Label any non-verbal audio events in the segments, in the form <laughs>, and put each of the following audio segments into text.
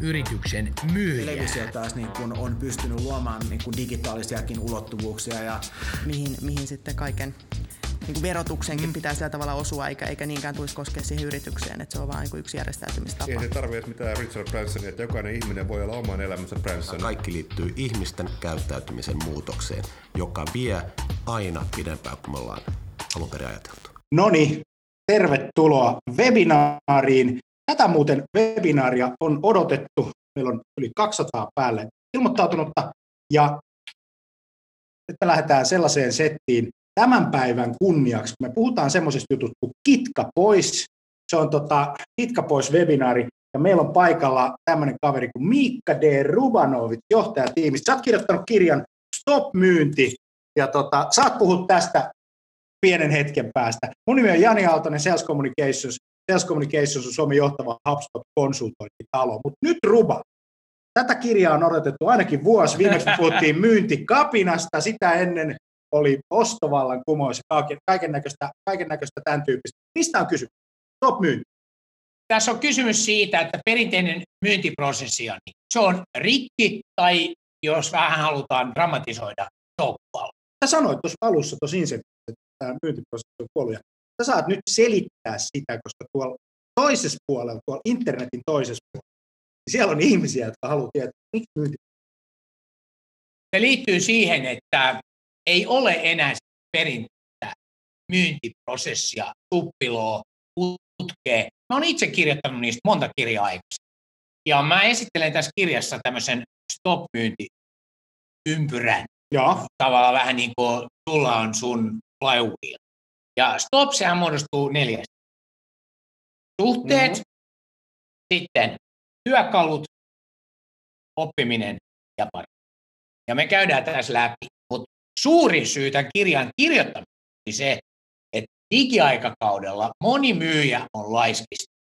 yrityksen myyjää. Televisio taas niin kun on pystynyt luomaan niin kun digitaalisiakin ulottuvuuksia. Ja... Mihin, mihin sitten kaiken niin kuin verotuksenkin mm. pitää sillä tavalla osua, eikä, eikä niinkään tulisi koskea siihen yritykseen, että se on vain niin yksi järjestäytymistapa. Ei se tarvitse mitään Richard Bransonia, että jokainen ihminen voi olla oman elämänsä Branson. Kaikki liittyy ihmisten käyttäytymisen muutokseen, joka vie aina pidempään kuin me ollaan alun perin ajateltu. No niin, tervetuloa webinaariin. Tätä muuten webinaaria on odotettu. Meillä on yli 200 päälle ilmoittautunutta ja nyt me lähdetään sellaiseen settiin tämän päivän kunniaksi, kun me puhutaan semmoisesta jutusta kuin Kitka pois. Se on tota, Kitka pois webinaari ja meillä on paikalla tämmöinen kaveri kuin Miikka D. Rubanovit, johtajatiimistä. Sä oot kirjoittanut kirjan Stop myynti ja tota, saat puhua tästä pienen hetken päästä. Mun nimi on Jani Aaltonen, Sales Communications. Sales Communications on Suomen johtava HubSpot-konsultointitalo. Mutta nyt Ruba. Tätä kirjaa on odotettu ainakin vuosi. Viimeksi <laughs> puhuttiin myyntikapinasta, sitä ennen oli ostovallan kumous kaiken näköistä, kaiken näköistä tämän tyyppistä. Mistä on kysymys? Top myynti. Tässä on kysymys siitä, että perinteinen myyntiprosessi on, se on rikki tai jos vähän halutaan dramatisoida, touppalla. Sä sanoit tuossa alussa tuossa insentiivissä, että tämä myyntiprosessi on kuollut. Sä saat nyt selittää sitä, koska tuolla toisessa puolella, tuolla internetin toisessa puolella, niin siellä on ihmisiä, jotka haluavat tietää, miksi myynti. Se liittyy siihen, että ei ole enää perinteistä myyntiprosessia, suppiloa, putkea. Mä oon itse kirjoittanut niistä monta kirjaa aikaisemmin. Ja mä esittelen tässä kirjassa tämmöisen stop-myynti-ympyrän. Joo. Tavallaan vähän niin kuin sulla on sun flywheel. Ja stop, sehän muodostuu neljästä. Suhteet, mm-hmm. sitten työkalut, oppiminen ja pari. Ja me käydään tässä läpi. Mutta suurin syy tämän kirjan kirjoittamiseen on se, että digiaikakaudella moni myyjä on laiskista.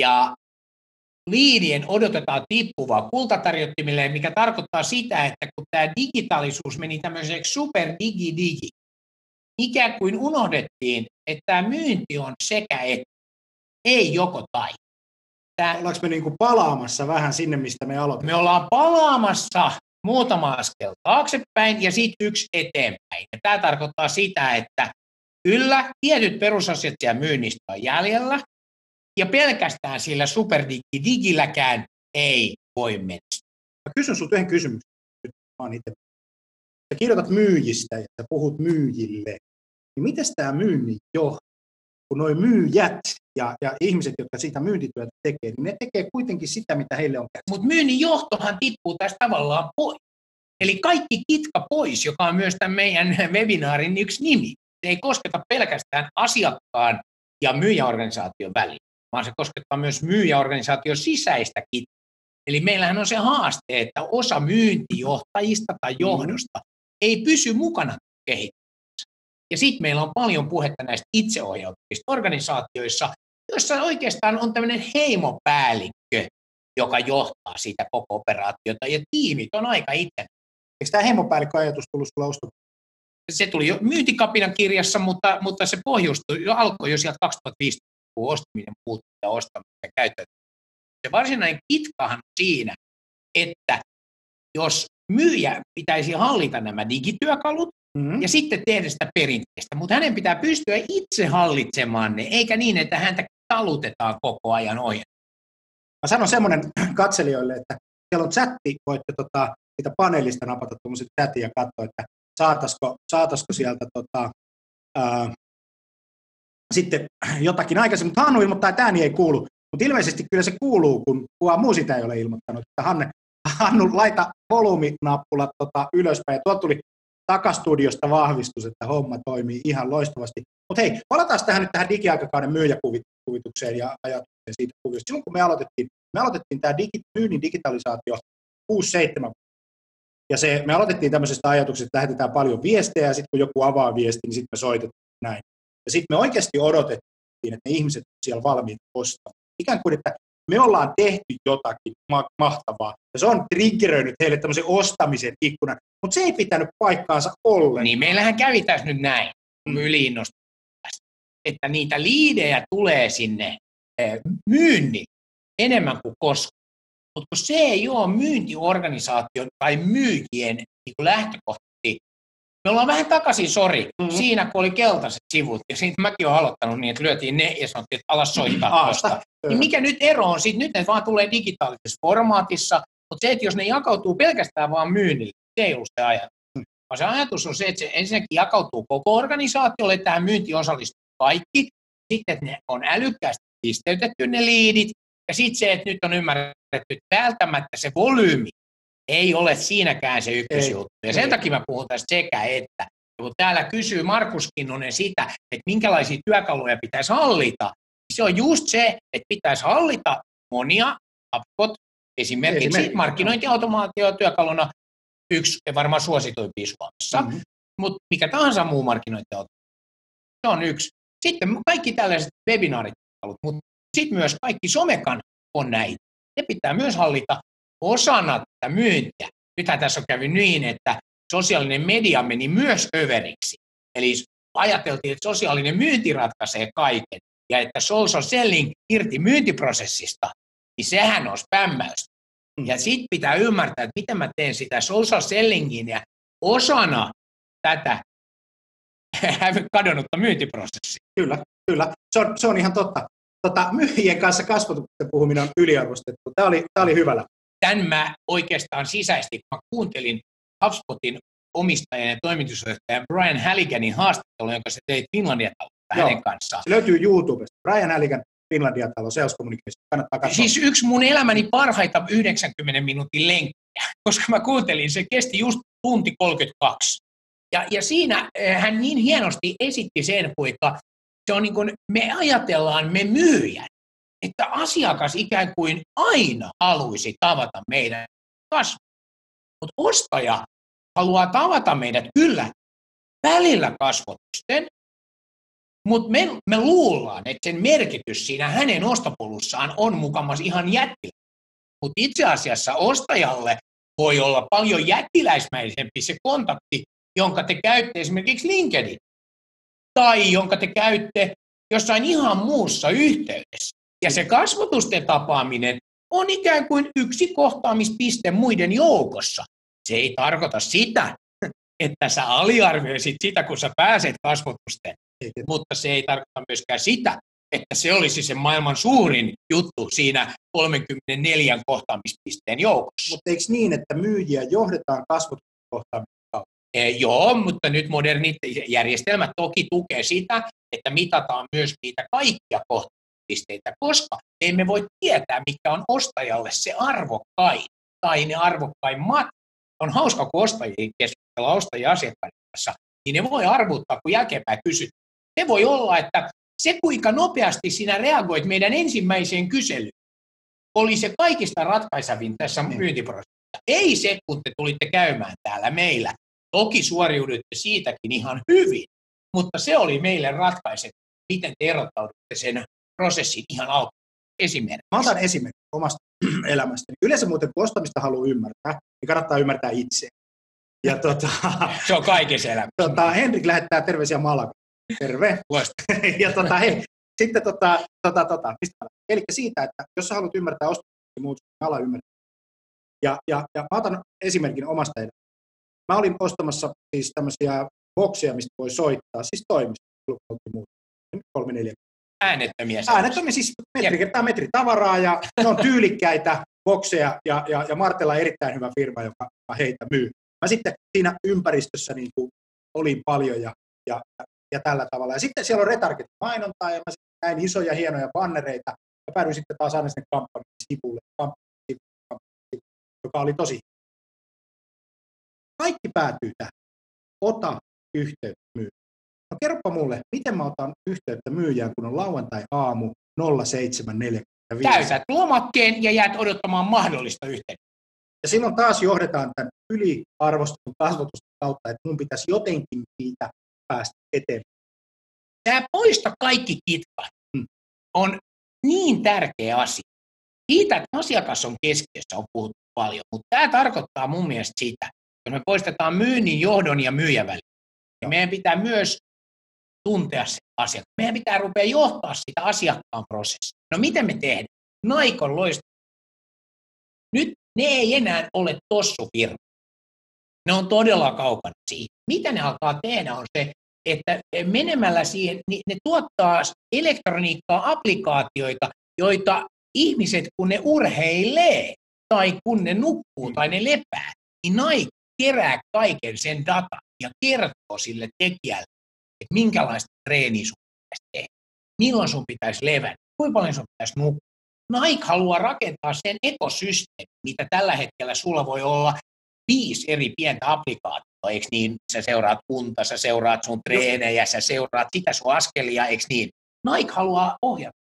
Ja liidien odotetaan tippuvaa kultatarjottimille, mikä tarkoittaa sitä, että kun tämä digitaalisuus meni tämmöiseksi super digi digi, ikään kuin unohdettiin, että tämä myynti on sekä että, ei joko tai. Tää, Ollaanko me niinku palaamassa vähän sinne, mistä me aloitimme? Me ollaan palaamassa muutama askel taaksepäin ja sitten yksi eteenpäin. Ja tämä tarkoittaa sitä, että kyllä tietyt perusasiat siellä myynnistä on jäljellä, ja pelkästään sillä superdigilläkään ei voi mennä. Mä kysyn sinulta yhden kysymyksen. Mä itse. Sä kirjoitat myyjistä ja sä puhut myyjille. Niin miten tämä myynnin jo, kun nuo myyjät ja, ja ihmiset, jotka siitä myyntityötä tekee, niin ne tekee kuitenkin sitä, mitä heille on käsissä. Mutta myynnin johtohan tippuu tästä tavallaan pois. Eli kaikki kitka pois, joka on myös tämän meidän webinaarin yksi nimi. Se ei kosketa pelkästään asiakkaan ja myyjäorganisaation välillä, vaan se koskettaa myös myyjäorganisaation sisäistä kitkaa. Eli meillähän on se haaste, että osa myyntijohtajista tai johdosta ei pysy mukana kehittämisessä. Ja sitten meillä on paljon puhetta näistä itseohjautuvista organisaatioissa, joissa oikeastaan on tämmöinen heimopäällikkö, joka johtaa sitä koko operaatiota, ja tiimit on aika itse. Eikö tämä heimopäällikköajatus tullut osto? Se tuli jo myyntikapinan kirjassa, mutta, mutta se pohjustui, jo alkoi jo sieltä 2015, kun ostaminen muuttui ja ostaminen ja käyttäytyminen. Se varsinainen kitkahan on siinä, että jos myyjä pitäisi hallita nämä digityökalut, mm-hmm. ja sitten tehdä sitä perinteistä. Mutta hänen pitää pystyä itse hallitsemaan ne, eikä niin, että häntä talutetaan koko ajan ohjelma. Mä sanon semmoinen katselijoille, että siellä on chatti, voitte tota, siitä paneelista napata tuommoisen tätin ja katsoa, että saataisiko, saataisiko sieltä tota, ää, sitten jotakin aikaisemmin, mutta Hannu ilmoittaa, että ääni ei kuulu. Mutta ilmeisesti kyllä se kuuluu, kun kukaan muu sitä ei ole ilmoittanut. Että Hanne, Hannu, laita volyyminappula tota, ylöspäin. Ja tuolta tuli takastudiosta vahvistus, että homma toimii ihan loistavasti. Mutta hei, palataan tähän nyt tähän digiaikakauden myyjäkuvitukseen ja ajatukseen siitä kuviosta. Silloin kun me aloitettiin, me aloitettiin tämä digi, myynnin digitalisaatio 6-7 ja se, me aloitettiin tämmöisestä ajatuksesta, että lähetetään paljon viestejä, ja sitten kun joku avaa viesti, niin sitten me soitetaan näin. Ja sitten me oikeasti odotettiin, että ne ihmiset siellä valmiit ostamaan. Ikään kuin, että me ollaan tehty jotakin ma- mahtavaa, ja se on triggeröinyt heille tämmöisen ostamisen ikkunan, mutta se ei pitänyt paikkaansa ollenkaan. Niin meillähän kävi tässä nyt näin, kun me että niitä liidejä tulee sinne myynnin enemmän kuin koskaan. Mutta kun se ei ole myyntiorganisaation tai myyjien niin lähtökohta, me ollaan vähän takaisin, sori, mm-hmm. siinä kun oli keltaiset sivut, ja siitä mäkin olen aloittanut niin, että lyötiin ne ja sanottiin, että alas soittaa tuosta. Niin mikä nyt ero on siitä, nyt ne vaan tulee digitaalisessa formaatissa, mutta se, että jos ne jakautuu pelkästään vaan myynnille, se ei ollut se ajatus. Mm. Vaan se ajatus on se, että se ensinnäkin jakautuu koko organisaatiolle, että tähän myynti osallistuu kaikki, sitten, että ne on älykkäästi pisteytetty ne liidit, ja sitten se, että nyt on ymmärretty, että välttämättä se volyymi ei ole siinäkään se ykkösjuttu. Ja sen takia mä puhun tästä sekä että. Ja kun täällä kysyy Markus Kinnunen sitä, että minkälaisia työkaluja pitäisi hallita, se on just se, että pitäisi hallita monia appot, esimerkiksi Esimerkiksi. markkinointiautomaatio työkaluna yksi ja varmaan suosituimpia Suomessa, mm-hmm. mutta mikä tahansa muu markkinointiautomaatio, se on yksi. Sitten kaikki tällaiset webinaarit, mutta sitten myös kaikki somekan on näitä. Ne pitää myös hallita osana tätä myyntiä. Nythän tässä on käynyt niin, että sosiaalinen media meni myös överiksi. Eli ajateltiin, että sosiaalinen myynti ratkaisee kaiken ja että social selling irti myyntiprosessista, niin sehän on spämmäystä. Ja sitten pitää ymmärtää, että miten mä teen sitä social sellingin ja osana tätä <laughs> kadonnutta myyntiprosessia. Kyllä, kyllä. Se on, se on ihan totta. Tota, myyjien kanssa kasvatuksen puhuminen on yliarvostettu. Tämä oli, tämä oli hyvällä tämän mä oikeastaan sisäisesti, mä kuuntelin HubSpotin omistajan ja toimitusjohtajan Brian Halliganin haastattelu, jonka se teit Finlandia hänen kanssaan. Se löytyy YouTubesta. Brian Halligan Finlandia talo, Sales Communication. Kannattaa katsoa. Siis yksi mun elämäni parhaita 90 minuutin lenkkejä, <laughs> koska mä kuuntelin, se kesti just tunti 32. Ja, ja siinä eh, hän niin hienosti esitti sen, kuinka se on niin kuin, me ajatellaan me myyjät, että asiakas ikään kuin aina haluaisi tavata meidän kasvua. Mutta ostaja haluaa tavata meidät kyllä välillä kasvotusten, mutta me, me luullaan, että sen merkitys siinä hänen ostopolussaan on mukamas ihan jättilä. Mutta itse asiassa ostajalle voi olla paljon jättiläismäisempi se kontakti, jonka te käytte esimerkiksi LinkedIn, tai jonka te käytte jossain ihan muussa yhteydessä. Ja se kasvotusten tapaaminen on ikään kuin yksi kohtaamispiste muiden joukossa. Se ei tarkoita sitä, <laughs> että sä aliarvioisit sitä, kun sä pääset kasvotusten, mutta se ei tarkoita myöskään sitä, että se olisi se maailman suurin juttu siinä 34 kohtaamispisteen joukossa. Mutta eikö niin, että myyjiä johdetaan kasvotusten E, joo, mutta nyt modernit järjestelmät toki tukee sitä, että mitataan myös niitä kaikkia kohtia pisteitä, koska emme voi tietää, mikä on ostajalle se arvokkain tai ne arvokkaimmat. On hauska, kun ostajia keskustella ostajia asiakkaiden kanssa, niin ne voi arvuttaa, kun jälkeenpäin kysyt. Se voi olla, että se kuinka nopeasti sinä reagoit meidän ensimmäiseen kyselyyn, oli se kaikista ratkaisevin tässä niin. myyntiprosessissa. Ei se, kun te tulitte käymään täällä meillä. Toki suoriudutte siitäkin ihan hyvin, mutta se oli meille ratkaiset, miten te erottaudutte sen prosessin ihan alku. Esimerkki. Mä otan esimerkki omasta <clears throat> elämästäni. Yleensä muuten kun ostamista haluaa ymmärtää, niin kannattaa ymmärtää itse. Ja tota, <laughs> se on kaikessa elämässä. Tota, Henrik lähettää terveisiä Malaga. Terve. <laughs> ja tota, hei, sitten tota, tota, tota, mistä Eli siitä, että jos sä haluat ymmärtää ostamista, niin muut ala ymmärtää. Ja, ja, ja mä otan esimerkin omasta elämästä. Mä olin ostamassa siis tämmöisiä boksia, mistä voi soittaa, siis toimista, kolme neljä Äänettömiä. Äänettömiä, siis metri kertaa metri tavaraa ja ne on tyylikkäitä, bokseja ja, ja, ja Martella on erittäin hyvä firma, joka heitä myy. Mä sitten siinä ympäristössä niin kuin olin paljon ja, ja, ja tällä tavalla. Ja sitten siellä on retargetin mainontaa ja mä näin isoja hienoja bannereita ja päädyin sitten taas aina sinne kampanjan sivulle, joka oli tosi Kaikki päätyy tähän. Ota yhteyttä myyjään. No kerropa mulle, miten mä otan yhteyttä myyjään, kun on lauantai-aamu 07.45. Täytät lomakkeen ja jäät odottamaan mahdollista yhteyttä. Ja silloin taas johdetaan tämän yliarvostetun kasvatuksen kautta, että mun pitäisi jotenkin siitä päästä eteenpäin. Tämä poista kaikki kitkat hmm. on niin tärkeä asia. Siitä, että asiakas on keskiössä, on puhuttu paljon, mutta tämä tarkoittaa mun mielestä sitä, että me poistetaan myynnin, johdon ja myyjän välillä. Meidän pitää myös tuntea se asiakkaan. Meidän pitää rupea johtaa sitä asiakkaan prosessia. No miten me tehdään? Naikon loista. Nyt ne ei enää ole tossufirma. Ne on todella kaukana siitä. Mitä ne alkaa tehdä on se, että menemällä siihen, niin ne tuottaa elektroniikkaa, applikaatioita, joita ihmiset, kun ne urheilee, tai kun ne nukkuu tai ne lepää, niin Nike kerää kaiken sen datan ja kertoo sille tekijälle, että minkälaista treeniä sun pitäisi tehdä, milloin sun pitäisi levätä, kuinka paljon sun pitäisi nukkua. Nike haluaa rakentaa sen ekosysteemi, mitä tällä hetkellä sulla voi olla viisi eri pientä applikaatiota, eikö niin? Sä seuraat unta, sä seuraat sun treenejä, sä seuraat sitä sun askelia, eikö niin? Nike haluaa ohjata.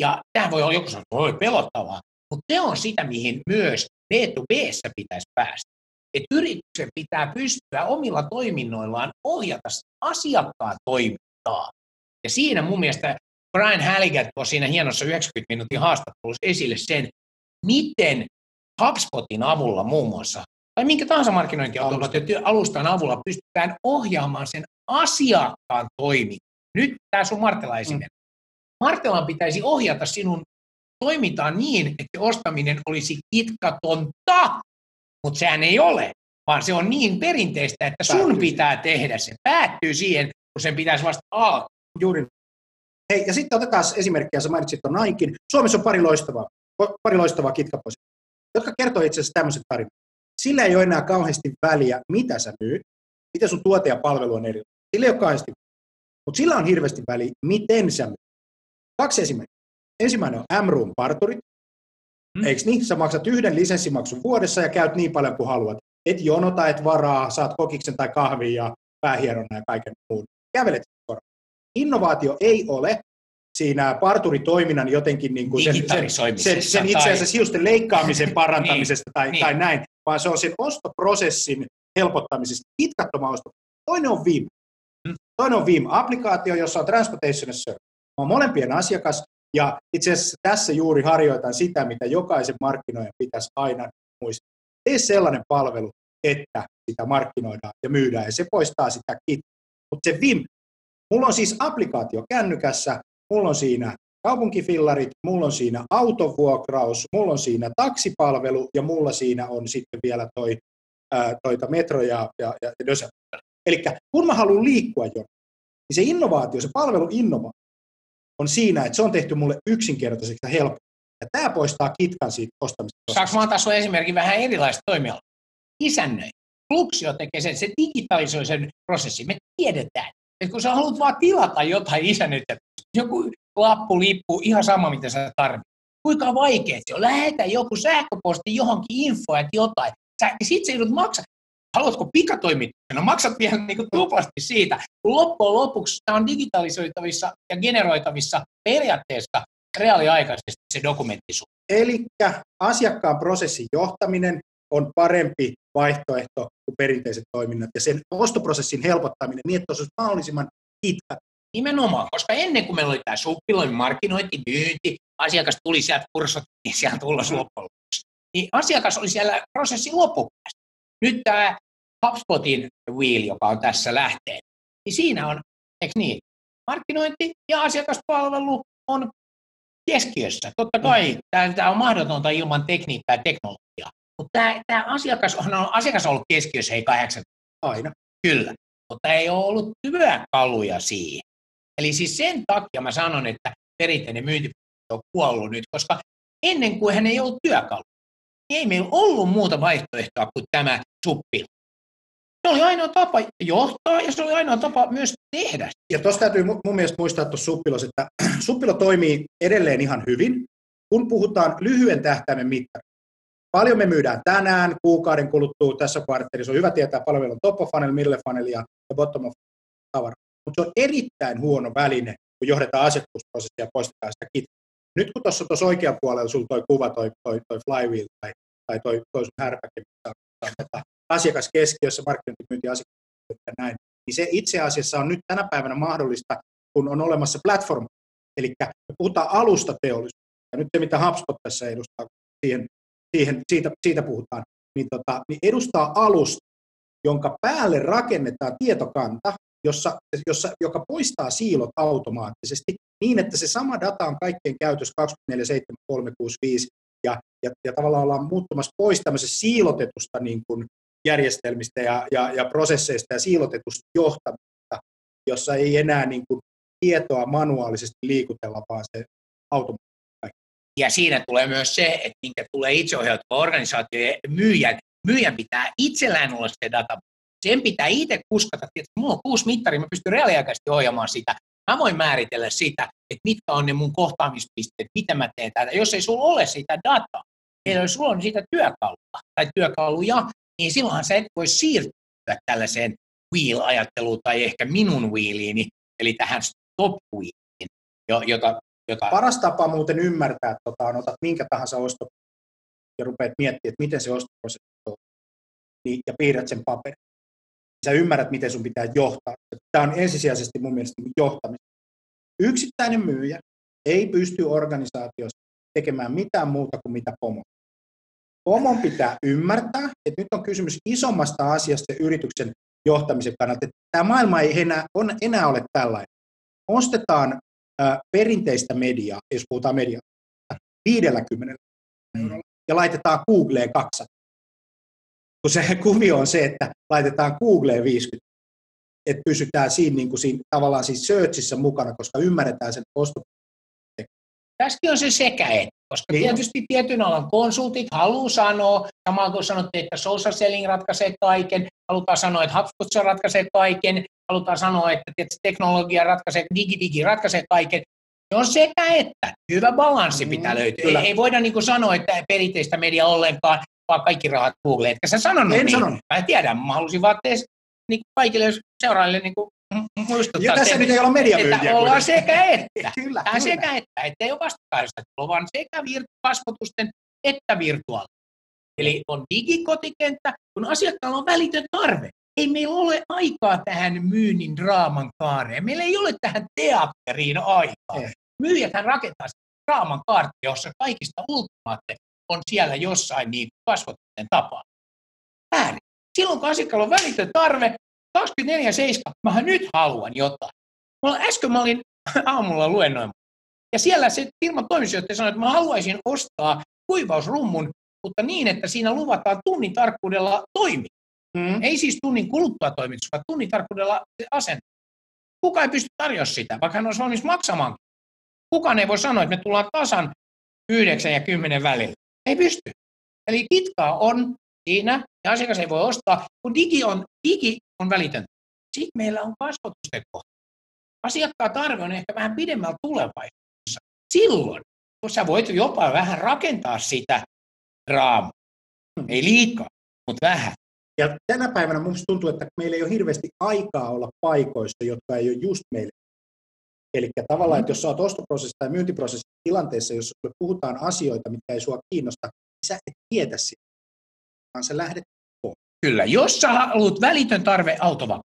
Ja tämä voi olla joku että voi pelottavaa, mutta se on sitä, mihin myös B2B pitäisi päästä. Että yrityksen pitää pystyä omilla toiminnoillaan ohjata asiakkaan toimintaa. Ja siinä mun mielestä Brian Halligan tuo siinä hienossa 90 minuutin haastattelussa esille sen, miten HubSpotin avulla muun muassa, tai minkä tahansa markkinointialustan avulla pystytään ohjaamaan sen asiakkaan toimintaa. Nyt tämä sun Martela esimerkki. Mm. Martelan pitäisi ohjata sinun toimintaa niin, että ostaminen olisi kitkatonta, mutta sehän ei ole, vaan se on niin perinteistä, että sun Päättyy pitää tehdä se. Päättyy siihen, kun sen pitäisi vasta alkaa. Juuri. Hei, ja sitten otetaan esimerkkiä, sä mainitsit tuon Naikin. Suomessa on pari loistavaa, pari loistavaa kitkaposia, jotka kertoo itse asiassa tämmöiset tarinat. Sillä ei ole enää kauheasti väliä, mitä sä myyt, miten sun tuote ja palvelu on eri. Sillä ei ole kauheasti mutta sillä on hirveästi väliä, miten sä myyt. Kaksi esimerkkiä. Ensimmäinen on M-Room parturit. Hmm. Eikö niin? Sä maksat yhden lisenssimaksun vuodessa ja käyt niin paljon kuin haluat. Et jonota, et varaa, saat kokiksen tai kahvin ja päähieronna ja kaiken muun. Kävelet suoraan. Innovaatio ei ole siinä parturitoiminnan jotenkin niin kuin sen, sen, sen, sen itse asiassa hiusten leikkaamisen <laughs> niin, parantamisesta tai, niin. tai näin, vaan se on sen ostoprosessin helpottamisesta, kitkattoma osto. Toinen on Vim. Hmm. Toinen on Vim-applikaatio, jossa on Transportation Service. Mä olen molempien asiakas, ja itse asiassa tässä juuri harjoitan sitä, mitä jokaisen markkinoijan pitäisi aina muistaa. Tee sellainen palvelu, että sitä markkinoidaan ja myydään, ja se poistaa sitä kit. Mutta se VIM, mulla on siis applikaatio kännykässä, mulla on siinä kaupunkifillarit, mulla on siinä autovuokraus, mulla on siinä taksipalvelu, ja mulla siinä on sitten vielä toi, ää, toita metro ja, ja, ja Eli kun mä haluan liikkua jo, niin se innovaatio, se palvelu on siinä, että se on tehty mulle yksinkertaiseksi ja helppo. Ja tämä poistaa kitkan siitä ostamista. Saanko mä antaa sinulle esimerkin vähän erilaista toimialaa? Isännöi. Fluxio tekee sen, se digitalisoi sen prosessin. Me tiedetään, että kun sä haluat vaan tilata jotain isännöitä, joku lappu, lippu, ihan sama mitä sä tarvitset. Kuinka vaikea se on? Lähetä joku sähköposti johonkin infoa, että jotain. Sä, sit sä joudut maksaa haluatko pikatoimittajan, no maksat vielä niin kuin tuplasti siitä. Loppujen lopuksi tämä on digitalisoitavissa ja generoitavissa periaatteessa reaaliaikaisesti se dokumentti Eli asiakkaan prosessin johtaminen on parempi vaihtoehto kuin perinteiset toiminnat ja sen ostoprosessin helpottaminen niin, että olisi mahdollisimman pitkä. Nimenomaan, koska ennen kuin meillä oli tämä suppiloin markkinointi, myynti, asiakas tuli sieltä kursot, niin sieltä tulos loppujen lopuksi. Niin asiakas oli siellä prosessin loppupäästä. Nyt tämä HubSpotin wheel, joka on tässä lähteen, niin siinä on, eikö niin, markkinointi ja asiakaspalvelu on keskiössä. Totta kai mm. tämä on mahdotonta ilman tekniikkaa ja teknologiaa, mutta tämä, tämä asiakas, on, asiakas on ollut keskiössä ei kahdeksan aina. Kyllä, mutta ei ole ollut työkaluja siihen. Eli siis sen takia mä sanon, että perinteinen myynti on kuollut nyt, koska ennen kuin hän ei ollut työkalu. Niin ei meillä ollut muuta vaihtoehtoa kuin tämä suppi. Se oli ainoa tapa johtaa ja se oli ainoa tapa myös tehdä. Ja tuossa täytyy mun mielestä muistaa tuossa suppilos, että <clears throat> suppilo toimii edelleen ihan hyvin, kun puhutaan lyhyen tähtäimen mittari. Paljon me myydään tänään, kuukauden kuluttua tässä kvartterissa. On hyvä tietää, paljon meillä on top of funnel, middle funnel ja bottom of tavara. Mutta se on erittäin huono väline, kun johdetaan asiakkuusprosessia ja poistetaan sitä kit. Nyt kun tuossa tuossa oikealla puolella sulla toi kuva, toi, toi, toi flywheel tai, tai toi, toi sun härpäke, tota, asiakas keskiössä, markkinointimyynti, asiakas ja näin, niin se itse asiassa on nyt tänä päivänä mahdollista, kun on olemassa platform. Eli me puhutaan alustateollisuudesta. Ja nyt se, mitä HubSpot tässä edustaa, siihen, siihen, siitä, siitä puhutaan, niin, tota, niin edustaa alusta, jonka päälle rakennetaan tietokanta, jossa, jossa, joka poistaa siilot automaattisesti niin, että se sama data on kaikkien käytössä 24-7-365 ja, ja, ja tavallaan ollaan muuttumassa pois tämmöisestä siilotetusta niin kuin järjestelmistä ja, ja, ja prosesseista ja siilotetusta johtamista, jossa ei enää niin kuin tietoa manuaalisesti liikutella, vaan se automaattisesti. Ja siinä tulee myös se, että minkä tulee itseohjautuva organisaatio ja myyjän, myyjän pitää itsellään olla se data. Sen pitää itse kuskata, että mulla on kuusi mittaria, mä pystyn reaaliaikaisesti ohjaamaan sitä. Mä voin määritellä sitä, että mitkä on ne mun kohtaamispisteet, mitä mä teen täältä. Jos ei sulla ole sitä dataa, jos sulla on sitä työkalua tai työkaluja, niin silloinhan sä et voi siirtyä tällaiseen wheel-ajatteluun tai ehkä minun wheeliini, eli tähän stop wheeliin, jota, jota... Paras tapa muuten ymmärtää, tota, on, otat minkä tahansa osto ja rupeat miettimään, että miten se ostoprosessi on, niin, ja piirrät sen paperin. Sä ymmärrät, miten sun pitää johtaa. Tämä on ensisijaisesti mun mielestä johtamista. Yksittäinen myyjä ei pysty organisaatiossa tekemään mitään muuta kuin mitä pomo Pomon pitää ymmärtää, että nyt on kysymys isommasta asiasta yrityksen johtamisen kannalta. Tämä maailma ei enää, on, enää ole tällainen. Ostetaan ä, perinteistä mediaa, jos puhutaan mediaa, 50 eurolla ja laitetaan Googleen 200. Kun se kuvio on se, että laitetaan Googleen 50, että pysytään siinä, niin kuin siinä tavallaan siis searchissa mukana, koska ymmärretään sen osto. Tässäkin on se sekä että. Koska niin. tietysti tietyn alan konsultit haluaa sanoa, samalla kun sanotte, että social selling ratkaisee kaiken, halutaan sanoa, että HubSpot ratkaisee kaiken, halutaan sanoa, että tietysti teknologia ratkaisee, digi-digi ratkaisee kaiken. Se on sekä että. Hyvä balanssi pitää mm, löytyä. Ei, ei voida niin kuin sanoa, että perinteistä media ollenkaan, vaan kaikki rahat Google. Etkä sä sanonut en niin. Sanonut. Mä tiedän, mä halusin vaan tehdä niin kaikille seuraajille niin kuin muistuttaa ja tässä nyt ei olla mediamyyntiä. Että ollaan sekä että. <laughs> kyllä, kyllä. sekä että. Että ei ole vastakkaista vaan sekä kasvotusten että virtuaali. Eli on digikotikenttä, kun asiakkaalla on välitön tarve. Ei meillä ole aikaa tähän myynnin draaman kaareen. Meillä ei ole tähän teatteriin aikaa. Ei. Myyjäthän rakentaa draaman kaarta, jossa kaikista ultimaatte on siellä jossain niin kasvotusten tapaa. Väärin. Silloin kun asiakkaalla on välitön tarve, 24-7, mähän nyt haluan jotain. Mulla, äsken mä olin <laughs> aamulla luennoimaan. Ja siellä se firman toimitusjohtaja sanoi, että mä haluaisin ostaa kuivausrummun, mutta niin, että siinä luvataan tunnin tarkkuudella toimi. Mm. Ei siis tunnin kuluttua toimitus, vaan tunnin tarkkuudella asento. Kuka ei pysty tarjoamaan sitä, vaikka hän olisi valmis maksamaan. Kukaan ei voi sanoa, että me tullaan tasan 9 ja 10 välillä. Ei pysty. Eli kitkaa on siinä, ja asiakas ei voi ostaa, kun digi on, digi on välitöntä. Sitten meillä on kasvatusten kohta. Asiakkaan tarve on ehkä vähän pidemmällä tulevaisuudessa. Silloin, kun sä voit jopa vähän rakentaa sitä raamua. Ei liikaa, mutta vähän. Ja tänä päivänä minusta tuntuu, että meillä ei ole hirveästi aikaa olla paikoissa, jotka ei ole just meille. Eli tavallaan, että jos sä oot ostoprosessissa tai myyntiprosessissa tilanteessa, jossa puhutaan asioita, mitkä ei sua kiinnosta, niin sä et tietä sitä, vaan sä lähdet Kyllä, jos sä haluat välitön tarve autovapaa,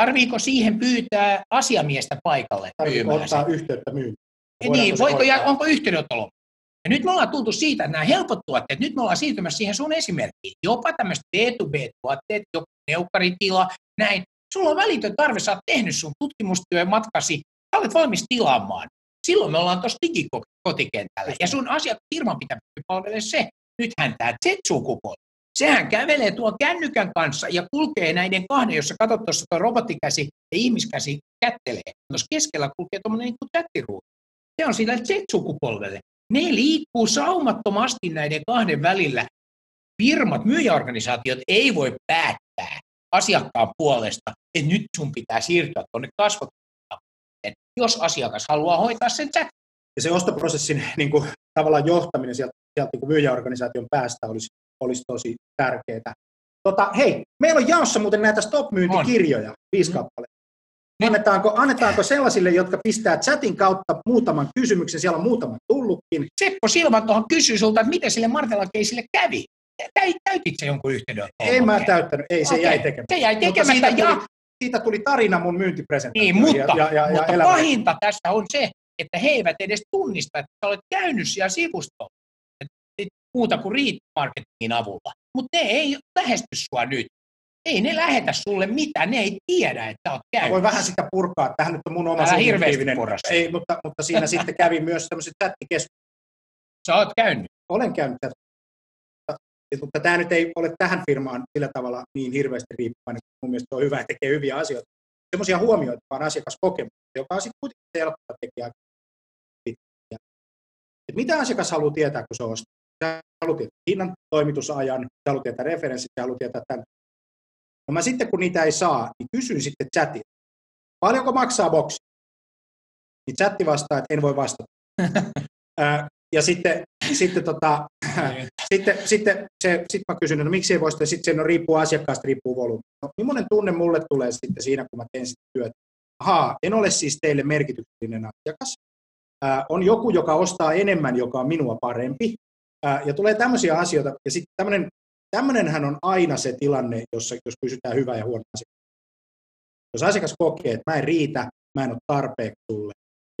tarviiko siihen pyytää asiamiestä paikalle Tarviiko ottaa yhteyttä myyntiin? Niin, voiko, ja onko yhteydenottolo? Ja nyt me ollaan tultu siitä, että nämä helpot tuotteet, nyt me ollaan siirtymässä siihen sun esimerkkiin. Jopa tämmöiset B2B-tuotteet, joku neukkaritila, näin. Sulla on välitön tarve, sä oot tehnyt sun tutkimustyön matkasi, sä olet valmis tilaamaan. Silloin me ollaan tuossa digikotikentällä. Ja sun asia, firman pitää palvella se. Nythän tämä Z-sukupolvi Sehän kävelee tuon kännykän kanssa ja kulkee näiden kahden, jossa katsot tuossa tuo robottikäsi ja ihmiskäsi kättelee. Tuossa keskellä kulkee tuommoinen niin chattiruutu. Se on sillä Z-sukupolvelle. ne liikkuu saumattomasti näiden kahden välillä. Firmat, myyjäorganisaatiot ei voi päättää asiakkaan puolesta, että nyt sun pitää siirtyä tuonne kasvotukseen, jos asiakas haluaa hoitaa sen chat. Ja se ostoprosessin niin kuin, tavallaan johtaminen sieltä, sieltä niin kuin myyjäorganisaation päästä olisi, olisi tosi tärkeää. Tota, hei, meillä on jaossa muuten näitä stop-myyntikirjoja, viisi kappaletta. Annetaanko, annetaanko sellaisille, jotka pistää chatin kautta muutaman kysymyksen, siellä on muutama tullutkin. Seppo Silvan tuohon kysyy sulta, että miten sille Martela keisille kävi. Täy, täytit se jonkun yhteyden? Ei mä täyttänyt, ei se Okei. jäi tekemättä. Se jäi tekemättä siitä, ja- tuli, siitä tuli tarina mun myyntipresentaatioon. Niin, mutta, ja, ja, ja, mutta elämä- pahinta tässä on se, että he eivät edes tunnista, että sä olet käynyt siellä sivustolla muuta kuin read marketingin avulla. Mutta ne ei lähesty sua nyt. Ei ne lähetä sulle mitään, ne ei tiedä, että Mä käynyt. voin vähän sitä purkaa, tähän nyt on mun oma subjektiivinen-. Ei, mutta, mutta siinä <laughs> sitten kävi myös tämmöiset chattikeskustelut. Sä oot käynyt. Olen käynyt tätä. Mutta tämä nyt ei ole tähän firmaan sillä tavalla niin hirveästi riippuvainen. Mun mielestä on hyvä ja tekee hyviä asioita. Sellaisia huomioita, vaan asiakaskokemusta, joka on sitten kuitenkin se helppo tekijä. Et mitä asiakas haluaa tietää, kun se ostaa? Haluaa tietää hinnan, toimitusajan, haluaa tietää referenssit, se haluaa tietää tämän. No mä sitten, kun niitä ei saa, niin kysyn sitten chatin. Paljonko maksaa boksi? Niin chatti vastaa, että en voi vastata. <laughs> Ja sitten, sitten, tota, sitten, sitten se, sit mä kysyn, no miksi ei voi sitten, sitten se no, riippuu asiakkaasta, riippuu volyymi. No, millainen tunne mulle tulee sitten siinä, kun mä teen sitä työtä? Ahaa, en ole siis teille merkityksellinen asiakas. Ää, on joku, joka ostaa enemmän, joka on minua parempi. Ää, ja tulee tämmöisiä asioita, ja sitten tämmöinen, tämmöinenhän on aina se tilanne, jossa, jos kysytään hyvää ja huono asiakas. Jos asiakas kokee, että mä en riitä, mä en ole tarpeeksi sulle,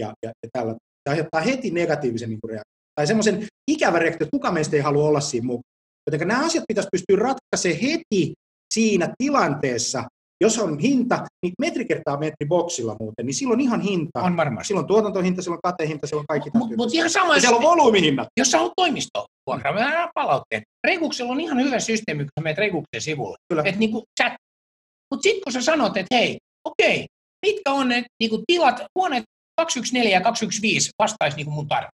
ja, ja, ja tällä, se aiheuttaa heti negatiivisen niin reaktion. Tai semmoisen ikävän reaktion, että kuka meistä ei halua olla siinä mukana. Joten nämä asiat pitäisi pystyä ratkaisemaan heti siinä tilanteessa, jos on hinta, niin metri kertaa metri boksilla muuten, niin silloin ihan hinta. On varmasti. Silloin tuotantohinta, silloin katehinta, silloin kaikki Mutta mut ihan sama, Ja siellä on volyymihinnat. jos sä haluat toimistoon vuokraa, mä annan palautteet. Reguksella on ihan hyvä systeemi, kun sä menet Reguksen sivulle. Kyllä. Että niinku chat. Mutta sitten kun sä sanot, että hei, okei, mitkä on ne niinku tilat, huoneet 214 ja 215 vastaisi niinku mun tarve.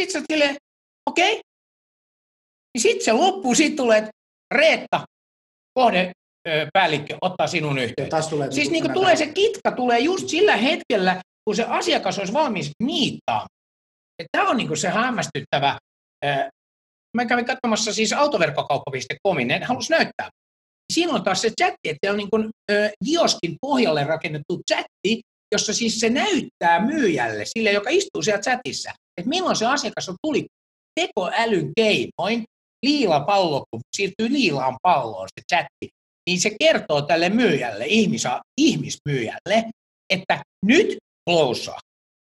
Sitten sä silleen, okei. Niin sitten se loppuu, sitten tulee, että Reetta, kohde päällikkö, ottaa sinun yhteyttä. tulee, Siis niin kuin tulee se kitka, tulee just sillä hetkellä, kun se asiakas olisi valmis niittaamaan. Tämä on niin kuin se hämmästyttävä. Mä kävin katsomassa siis autoverkkokauppa.comin, en halus näyttää. Siinä on taas se chatti, että on niin kuin, ö, Dioskin pohjalle rakennettu chatti, jossa siis se näyttää myyjälle, sille joka istuu siellä chatissa, että milloin se asiakas on tuli tekoälyn keinoin, liila pallo, kun siirtyy liilaan palloon se chatti, niin se kertoo tälle myyjälle, ihmisa, ihmismyyjälle, että nyt closea.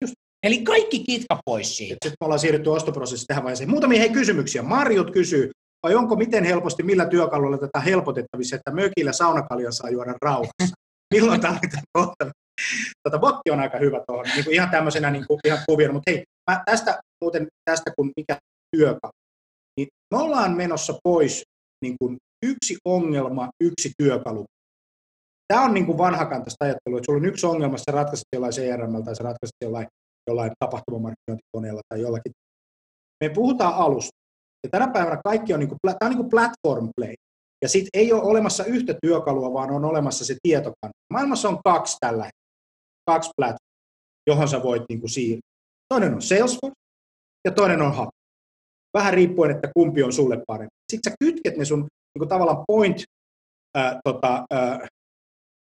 Just. Eli kaikki kitka pois siitä. Sitten me ollaan siirrytty ostoprosessissa tähän vaiheeseen. Muutamia hei kysymyksiä. Marjut kysyy, vai onko miten helposti, millä työkalulla tätä helpotettavissa, että mökillä saunakaljan saa juoda rauhassa? <laughs> Milloin tarvitaan kohta? Tota, botti on aika hyvä tuohon, niin kuin ihan tämmöisenä niin kuin, ihan kuviona, mutta hei, mä tästä muuten, tästä kun mikä työkalu, niin me ollaan menossa pois niin kuin yksi ongelma, yksi työkalu. Tämä on niin kuin vanhakantaista ajattelua, että sulla on yksi ongelma, sä ratkaiset jollain CRM tai sä ratkaiset jollain, jollain tapahtumamarkkinointikoneella tai jollakin. Me puhutaan alusta. Ja tänä päivänä kaikki on, niin kuin, tämä on niin kuin platform play. Ja sitten ei ole olemassa yhtä työkalua, vaan on olemassa se tietokanta. Maailmassa on kaksi tällä hetkellä. Kaksi platformia, johon sä voit niin kuin siirtyä. Toinen on Salesforce ja toinen on Hub. Vähän riippuen, että kumpi on sulle parempi. Sitten sä kytket ne sun niin kuin tavallaan point ää, tota, ää,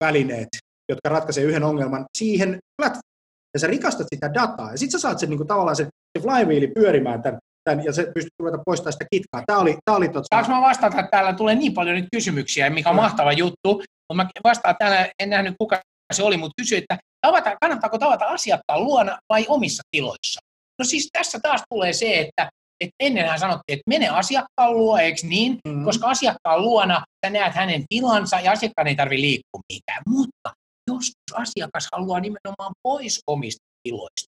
välineet, jotka ratkaisee yhden ongelman siihen platformiin. Ja sä rikastat sitä dataa. Ja sitten sä saat sen niin kuin, tavallaan se, se flywheeli pyörimään tämän, tämän, ja se pystyt ruveta poistamaan sitä kitkaa. Tämä oli, tämä oli tota, Saanko mä vastata, että täällä tulee niin paljon nyt kysymyksiä, mikä on mahtava juttu, mutta mä vastaan täällä, en nähnyt kuka se oli, mutta kysyi, että tavata, kannattaako tavata asiakkaan luona vai omissa tiloissa? No siis tässä taas tulee se, että, että ennenhän sanottiin, että mene asiakkaan luo, eikö niin? Mm. Koska asiakkaan luona sä näet hänen tilansa ja asiakkaan ei tarvitse liikkua mikään. Mutta joskus asiakas haluaa nimenomaan pois omista tiloista.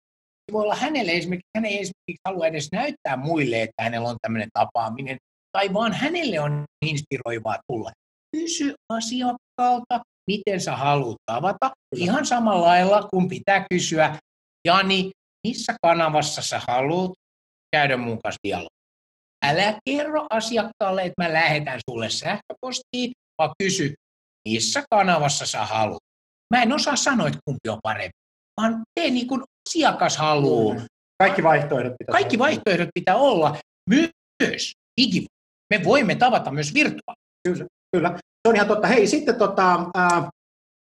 Se voi olla hänelle esimerkiksi, hän ei esimerkiksi halua edes näyttää muille, että hänellä on tämmöinen tapaaminen, tai vaan hänelle on inspiroivaa tulla. Kysy asiakkaalta, miten sä haluat tavata. Ihan samalla lailla, kun pitää kysyä, Jani, missä kanavassa sä haluat käydä mun kanssa dialogia. Älä kerro asiakkaalle, että mä lähetän sulle sähköpostiin, vaan kysy, missä kanavassa sä haluat. Mä en osaa sanoa, että kumpi on parempi, vaan tee niin kuin asiakas haluaa. Kaikki vaihtoehdot pitää Kaikki olla. vaihtoehdot pitää olla myös digi. Me voimme tavata myös virtuaalisesti. Kyllä, se on ihan totta. Hei, sitten tota, ää,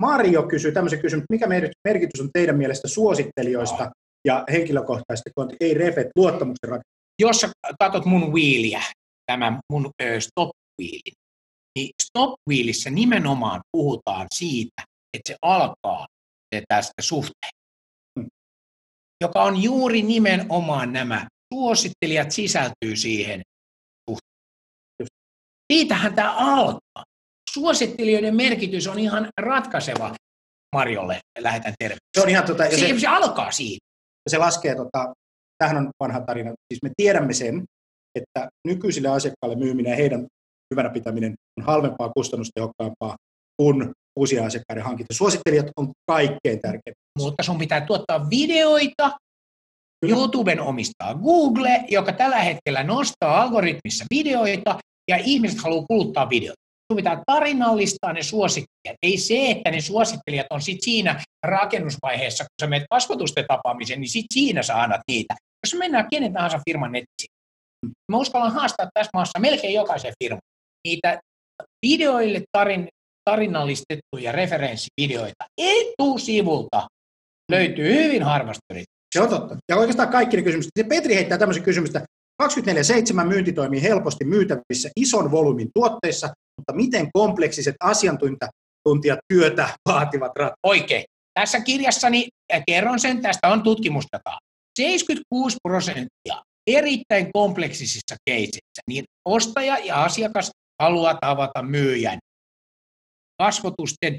Mario kysyy tämmöisen kysymyksen, mikä mer- merkitys on teidän mielestä suosittelijoista ja henkilökohtaisista konti, ei refet, luottamuksen rakentamista? Jos sä katsot mun wheeliä, tämä mun ö, stop wheelin, niin stop wheelissä nimenomaan puhutaan siitä, että se alkaa tästä suhteen, joka on juuri nimenomaan nämä suosittelijat sisältyy siihen. Siitähän tämä alkaa. Suosittelijoiden merkitys on ihan ratkaiseva Marjolle, lähetän terve. Se on ihan tota, ja Se, se, se alkaa siitä. se laskee, tota, tähän on vanha tarina, siis me tiedämme sen, että nykyisille asiakkaille myyminen ja heidän hyvänä pitäminen on halvempaa, kustannustehokkaampaa kuin uusia asiakkaiden hankinta. Suosittelijat on kaikkein tärkein. mutta sun pitää tuottaa videoita. YouTuben omistaa Google, joka tällä hetkellä nostaa algoritmissa videoita, ja ihmiset haluaa kuluttaa videoita. Sun pitää tarinallistaa ne suosittelijat. Ei se, että ne suosittelijat on sit siinä rakennusvaiheessa, kun sä menet kasvatusten tapaamiseen, niin sit siinä sä annat niitä. Jos mennään kenen tahansa firman nettisiin, mä uskallan haastaa tässä maassa melkein jokaisen firman niitä videoille tarin, tarinallistettuja referenssivideoita etusivulta löytyy hyvin harvasta. Se on totta. Ja oikeastaan kaikki ne kysymykset. Se Petri heittää tämmöisen kysymystä. 24-7 myynti toimii helposti myytävissä ison volyymin tuotteissa, mutta miten kompleksiset asiantuntijat työtä vaativat ratkaisut? Oikein. Tässä kirjassani ja kerron sen, tästä on tutkimusdataa. 76 prosenttia erittäin kompleksisissa keisissä, niin ostaja ja asiakas haluaa tavata myyjän kasvotusten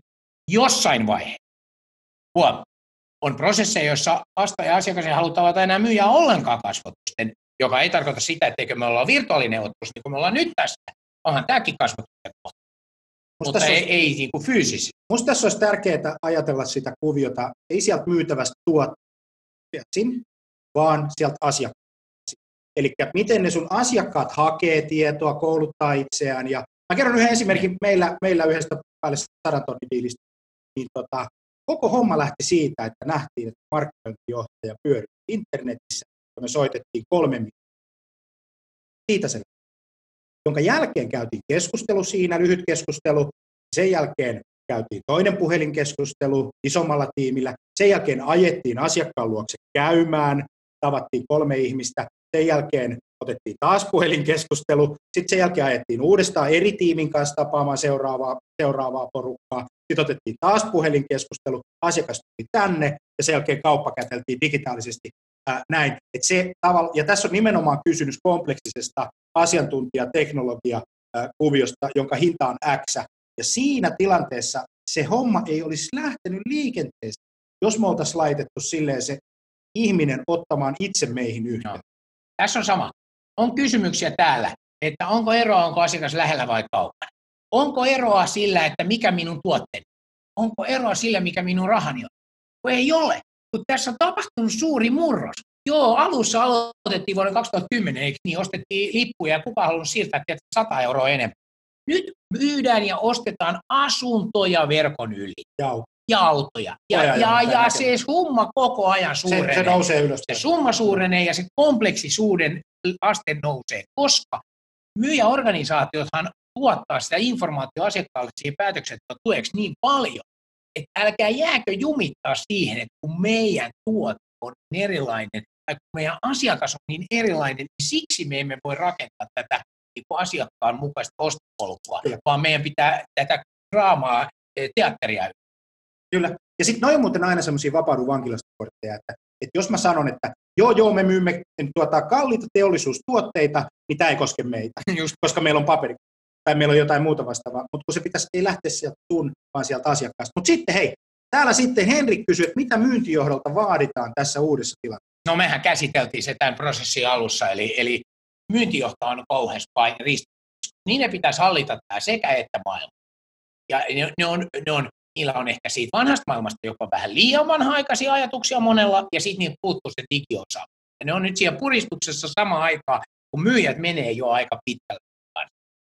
jossain vaiheessa. On prosesseja, joissa ja asiakas ei halua tavata enää myyjää ollenkaan kasvotusten, joka ei tarkoita sitä, etteikö me ollaan virtuaalineuvottelussa, niin kuin me ollaan nyt tässä. Onhan tämäkin kasvotusten kohta. Mutta ei, olisi- ei niin kuin fyysisesti. Minusta tässä olisi tärkeää ajatella sitä kuviota, ei sieltä myytävästä tuotteesta, vaan sieltä asiakkaasta. Eli miten ne sun asiakkaat hakee tietoa, kouluttaa itseään. Ja mä kerron yhden esimerkin meillä, meillä yhdestä päälle sadan tonnin diilistä. Niin tota, koko homma lähti siitä, että nähtiin, että markkinointijohtaja pyöri internetissä, me soitettiin kolme. Siitä se jonka jälkeen käytiin keskustelu siinä, lyhyt keskustelu, sen jälkeen käytiin toinen puhelinkeskustelu isommalla tiimillä, sen jälkeen ajettiin asiakkaan luokse käymään, tavattiin kolme ihmistä, sen jälkeen otettiin taas puhelinkeskustelu, sitten sen jälkeen ajettiin uudestaan eri tiimin kanssa tapaamaan seuraavaa, seuraavaa porukkaa, sitten otettiin taas puhelinkeskustelu, asiakas tuli tänne ja sen jälkeen kauppa käteltiin digitaalisesti ää, näin. Et se tavalla, ja tässä on nimenomaan kysymys kompleksisesta asiantuntijateknologia-kuviosta, jonka hinta on X, ja siinä tilanteessa se homma ei olisi lähtenyt liikenteeseen, jos me oltaisiin laitettu silleen se ihminen ottamaan itse meihin yhteen. Tässä on sama. On kysymyksiä täällä, että onko eroa, onko asiakas lähellä vai kaukana. Onko eroa sillä, että mikä minun tuotteeni? Onko eroa sillä, mikä minun rahani on? Kun ei ole. Kun tässä on tapahtunut suuri murros. Joo, alussa aloitettiin vuoden 2010, eikö niin? Ostettiin lippuja ja kuka halunnut siirtää tietysti 100 euroa enemmän. Nyt myydään ja ostetaan asuntoja verkon yli. Ja, ja autoja. Ja, Ja, ja, ja, se summa koko ajan se, suurenee. se nousee ylös. Se summa suurenee ja se kompleksisuuden aste nousee, koska myyjäorganisaatiothan tuottaa sitä informaatiota asiakkaalle siihen päätöksenteon tueksi niin paljon, että älkää jääkö jumittaa siihen, että kun meidän tuote on erilainen, tai kun meidän asiakas on niin erilainen, niin siksi me emme voi rakentaa tätä niin kuin asiakkaan mukaista ostopolkua, Kyllä. vaan meidän pitää tätä draamaa, eh, teatteria Kyllä. Ja sitten noin muuten aina semmoisia vapaudun vankilasta kortteja, että, että jos mä sanon, että joo, joo, me myymme tuota, kalliita teollisuustuotteita, niin tämä ei koske meitä, <laughs> Just. koska meillä on paperi tai meillä on jotain muuta vastaavaa, mutta kun se pitäisi ei lähteä sieltä sun, vaan sieltä asiakkaasta. Mutta sitten hei, täällä sitten Henrik kysyy, että mitä myyntijohdolta vaaditaan tässä uudessa tilanteessa? No mehän käsiteltiin se tämän prosessin alussa, eli, eli myyntijohto on kauhean paine, Niin ne pitäisi hallita tämä sekä että maailma. Ja ne, ne on, ne on, niillä on ehkä siitä vanhasta maailmasta jopa vähän liian vanha-aikaisia ajatuksia monella, ja sitten niillä puuttuu se digiosa. Ja ne on nyt siellä puristuksessa sama aikaa, kun myyjät menee jo aika pitkälle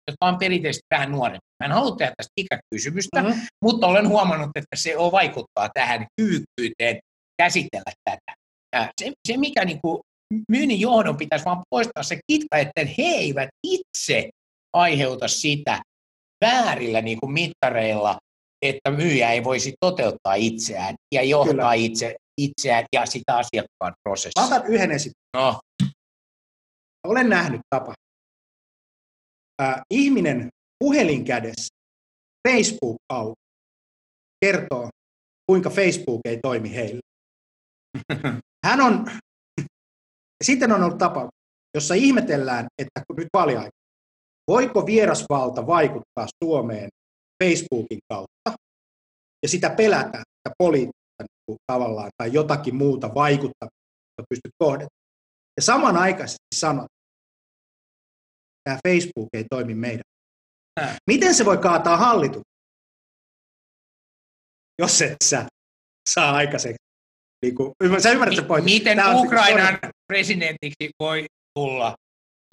jotka on perinteisesti vähän nuorempi. Mä en halua tehdä tästä ikäkysymystä, mm-hmm. mutta olen huomannut, että se on vaikuttaa tähän kyykkyyteen käsitellä tätä. Ja se, se mikä niin kuin myynnin johdon pitäisi vaan poistaa se kitka, että he eivät itse aiheuta sitä väärillä niin kuin mittareilla, että myyjä ei voisi toteuttaa itseään ja johtaa itse, itseään ja sitä asiakkaan prosessia. Mä otan yhden esimerkin. No. Olen nähnyt tapa. Äh, ihminen puhelin kädessä, Facebook auki, kertoo, kuinka Facebook ei toimi heille. <laughs> Hän on, sitten on ollut tapa, jossa ihmetellään, että kun nyt vaaliaika, voiko vierasvalta vaikuttaa Suomeen Facebookin kautta, ja sitä pelätään, että poliittista niin tavallaan tai jotakin muuta vaikuttamista pystyt kohdata. Ja samanaikaisesti sanot, tämä Facebook ei toimi meidän. Miten se voi kaataa hallitus, jos et sä saa aikaiseksi? Niin kuin, sä ymmärrät se pointti. Miten on Ukrainan se- presidentiksi voi tulla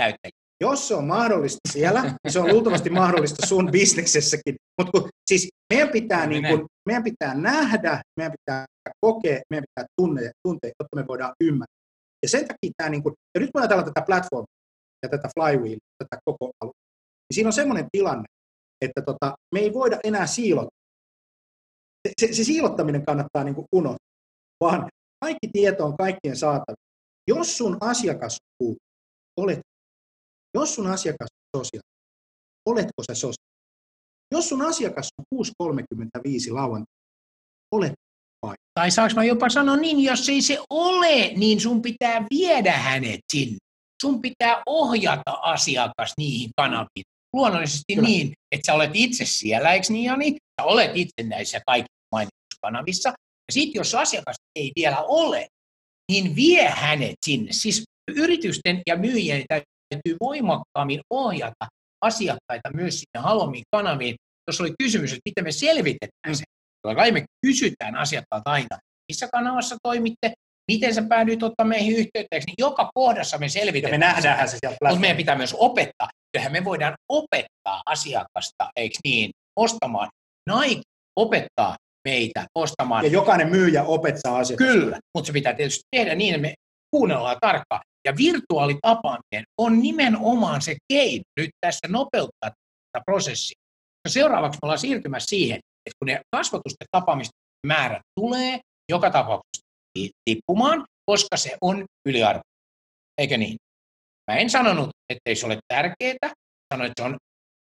näyttelijä? Jos se on mahdollista siellä, niin se on luultavasti mahdollista sun bisneksessäkin. Mutta siis meidän pitää, niin kun, meidän pitää nähdä, meidän pitää kokea, meidän pitää tunne, tuntea, jotta me voidaan ymmärtää. Ja sen takia tämä, niin kun, ja nyt kun ajatellaan tätä platformia ja tätä flywheel, tätä koko alue, niin siinä on semmoinen tilanne, että tota, me ei voida enää siilota. Se, se, siilottaminen kannattaa niin unohtaa, vaan kaikki tieto on kaikkien saatavilla. Jos sun asiakas olet jos sun asiakas on sosiaali, oletko sä sosiaali? Jos sun asiakas on 6.35 lauantai, olet vai? Tai saanko mä jopa sanoa niin, jos ei se ole, niin sun pitää viedä hänet sinne. Sun pitää ohjata asiakas niihin kanaviin. Luonnollisesti Kyllä. niin, että sä olet itse siellä, eikö niin Jani? Sä olet itse näissä kaikissa mainituskanavissa. Ja sitten jos asiakas ei vielä ole, niin vie hänet sinne. Siis yritysten ja myyjien täytyy voimakkaammin ohjata asiakkaita myös sinne haluamiin kanaviin. Jos oli kysymys, että miten me selvitetään se, totta kai me kysytään asiakkaalta aina, missä kanavassa toimitte, miten sä päädyit ottaa meihin yhteyttä, niin joka kohdassa me Ja selvitetään. me nähdään se sieltä Mutta meidän pitää myös opettaa. Kyllähän me voidaan opettaa asiakasta, eikö niin, ostamaan. Nike opettaa meitä ostamaan. Ja jokainen myyjä opettaa asiakasta. Kyllä, mutta se pitää tietysti tehdä niin, että me kuunnellaan tarkkaan. Ja virtuaalitapaaminen on nimenomaan se keino nyt tässä nopeuttaa tätä prosessia. Ja seuraavaksi me ollaan siirtymässä siihen, että kun ne kasvatusten tapaamisten määrät tulee joka tapauksessa tippumaan, koska se on yliarvo. Eikö niin? Mä en sanonut, että se ole tärkeää, sanoin, että se on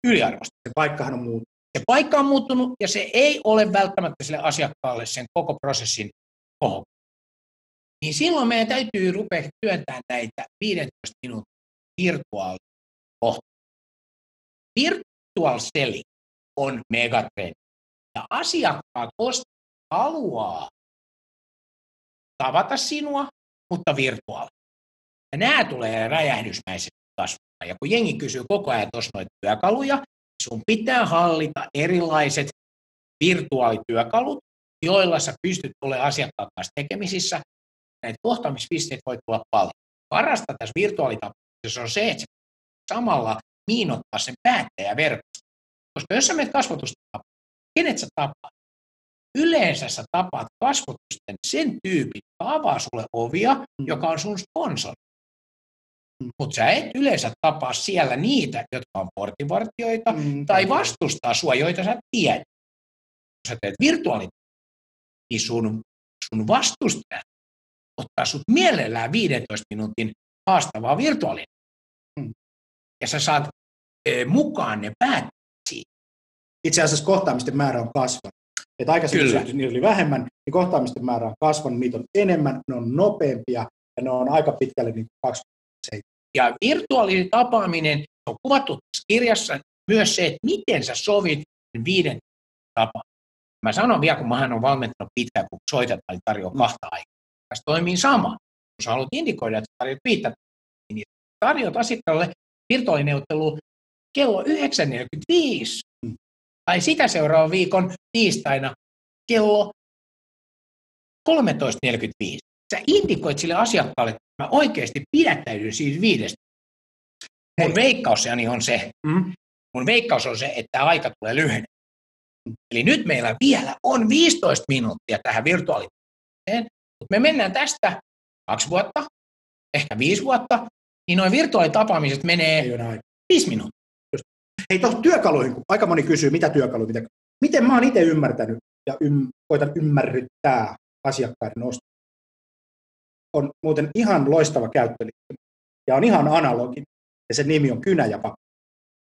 yliarvoista. Se paikkahan on muuttunut. Se paikka on muuttunut ja se ei ole välttämättä sille asiakkaalle sen koko prosessin koho. Niin silloin meidän täytyy rupea työntämään näitä 15 minuutin virtuaalikohtia. Virtual selling on megatrendi. Ja asiakkaat haluaa tavata sinua, mutta virtuaali. Ja nämä tulee räjähdysmäisesti kasvamaan. Ja kun jengi kysyy koko ajan tuossa noita työkaluja, sun pitää hallita erilaiset virtuaalityökalut, joilla sä pystyt olemaan asiakkaan kanssa tekemisissä. Näitä kohtaamispisteitä voi tulla paljon. Parasta tässä virtuaalitapaamisessa on se, että samalla miinottaa sen päättäjäverkosto. Koska jos sä menet kasvatusta kenet sä tapaat? Yleensä sä tapaat kasvatusten sen tyypin, joka avaa sulle ovia, joka on sun sponsori. Mutta sä et yleensä tapaa siellä niitä, jotka on portinvartijoita Mm, tai vastustaa sua, joita sä tiedät. Jos sä teet virtuaalit, niin sun, sun vastustajat ottaa sut mielellään 15 minuutin haastavaa virtuaalin. Mm. Ja sä saat e, mukaan ne päät Itse asiassa kohtaamisten määrä on kasvanut. Et aikaisemmin se- niitä oli vähemmän, niin kohtaamisten määrä on kasvanut, niitä on enemmän, ne on nopeampia ja ne on aika pitkälle niin 27. Ja virtuaalinen tapaaminen on kuvattu tässä kirjassa myös se, että miten sä sovit viiden tapaan. Mä sanon vielä, kun mähän on valmentanut pitkään, kun soitat tai tarjoaa kahta aikaa. Tässä toimii sama. Kun sä haluat indikoida, että tarjoat viittä, niin tarjoat asiakkaalle virtuaalineuvottelu kello 9.45 tai sitä seuraavan viikon tiistaina kello 13.45. sä indikoit sille asiakkaalle, että mä oikeasti pidättäydyn siitä viidestä. Mun veikkaussani on se, Mm. mun veikkaus on se, että aika tulee lyhyen. Eli nyt meillä vielä on 15 minuuttia tähän virtuaalitapaamiseen, mutta me mennään tästä kaksi vuotta, ehkä viisi vuotta, niin noin virtuaalitapaamiset menee viisi minuuttia. Hei, tuohon työkaluihin, kun aika moni kysyy, mitä työkaluja, mitä, miten mä oon itse ymmärtänyt ja ym, koitan ymmärryttää asiakkaiden ostoa. On muuten ihan loistava käyttöliittymä ja on ihan analoginen ja sen nimi on kynä ja pakko.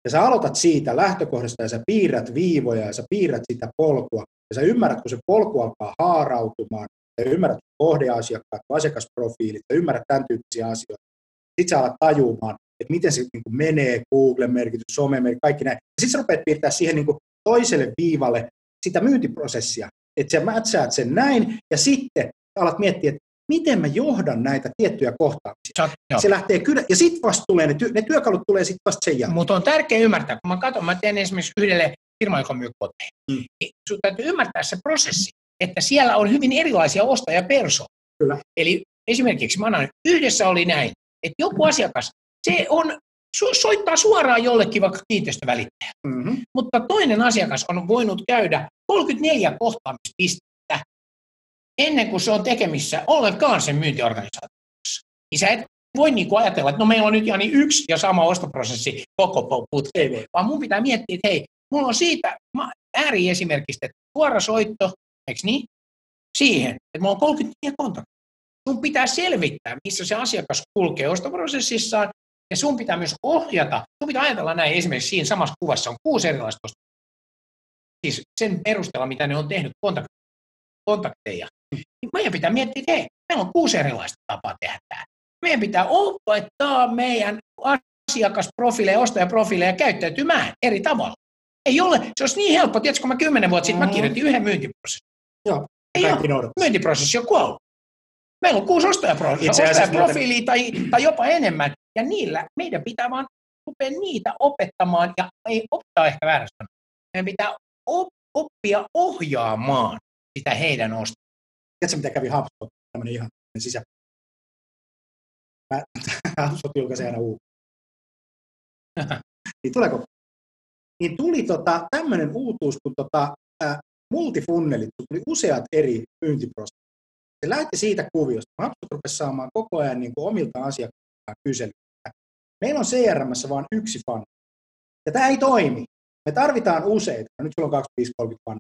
Ja sä aloitat siitä lähtökohdasta ja sä piirrät viivoja ja sä piirrät sitä polkua ja sä ymmärrät, kun se polku alkaa haarautumaan ja ymmärrät kohdeasiakkaat, asiakasprofiilit ja ymmärrät tämän tyyppisiä asioita. Sitten sä alat tajumaan, että miten se niin kuin menee, Google-merkitys, some-merkitys, kaikki näin. Ja sitten sä rupeat piirtää siihen niin kuin toiselle viivalle sitä myyntiprosessia, että sä mätsäät sen näin, ja sitten alat miettiä, että miten mä johdan näitä tiettyjä kohtaamisia. Sä, joo. Se lähtee kyllä, ja sitten vasta tulee, ne, ty- ne työkalut tulee sitten vasta sen jälkeen. Mutta on tärkeää ymmärtää, kun mä katson, mä teen esimerkiksi yhdelle firma, joka myy koteja, Mm. niin sun täytyy ymmärtää se prosessi, että siellä on hyvin erilaisia ostajapersoja. Kyllä. Eli esimerkiksi mä annan, yhdessä oli näin, että joku asiakas, se on, so, soittaa suoraan jollekin vaikka kiinteistövälittäjä, Mm-hmm. mutta toinen asiakas on voinut käydä 34 kohtaamispistettä ennen kuin se on tekemissä ollenkaan sen myyntiorganisaation kanssa. Niin sä et voi niin kuin ajatella, että no meillä on nyt ihan niin yksi ja sama ostoprosessi koko putkeen, vaan mun pitää miettiä, että hei, mulla on siitä ääriesimerkistä, että suora soitto, eikö niin, siihen, että mulla on 34 kontaktia. Sun pitää selvittää, missä se asiakas kulkee ostoprosessissaan, ja sun pitää myös ohjata, sun pitää ajatella näin, esimerkiksi siinä samassa kuvassa on kuusi erilaista siis sen perusteella, mitä ne on tehnyt kontak- kontakteja, niin meidän pitää miettiä, että hei, meillä on kuusi erilaista tapaa tehdä tämä. Meidän pitää opettaa meidän asiakasprofiileja, ostajaprofiileja käyttäytymään eri tavalla. Ei ole, se olisi niin helppo, tiedätkö, kun mä kymmenen vuotta sitten mä Mm. kirjoitin yhden myyntiprosessin. Joo, Ei ole, kaikki myyntiprosessi on kuollut. Meillä on kuusi ostajapro- Itse asiassa ostajaprofiilia tai, tai jopa enemmän, ja niillä meidän pitää vaan rupea niitä opettamaan, ja ei opettaa ehkä väärä sana. Meidän pitää op- oppia ohjaamaan sitä heidän ostoa. Tiedätkö, mitä kävi HubSpot? Tämmöinen ihan sisä. Mä, <laughs> HubSpot julkaisi aina uutta. <laughs> niin tuleeko? Niin tuli tota, tämmöinen uutuus, kun tota, multifunnelit, tuli useat eri myyntiprosessit. Se lähti siitä kuviosta. HubSpot rupesi saamaan koko ajan niin kuin omilta asiakkailta kyselyitä. Meillä on CRMssä vain yksi fan. Ja tämä ei toimi. Me tarvitaan useita. Nyt sulla on 25-30 fan,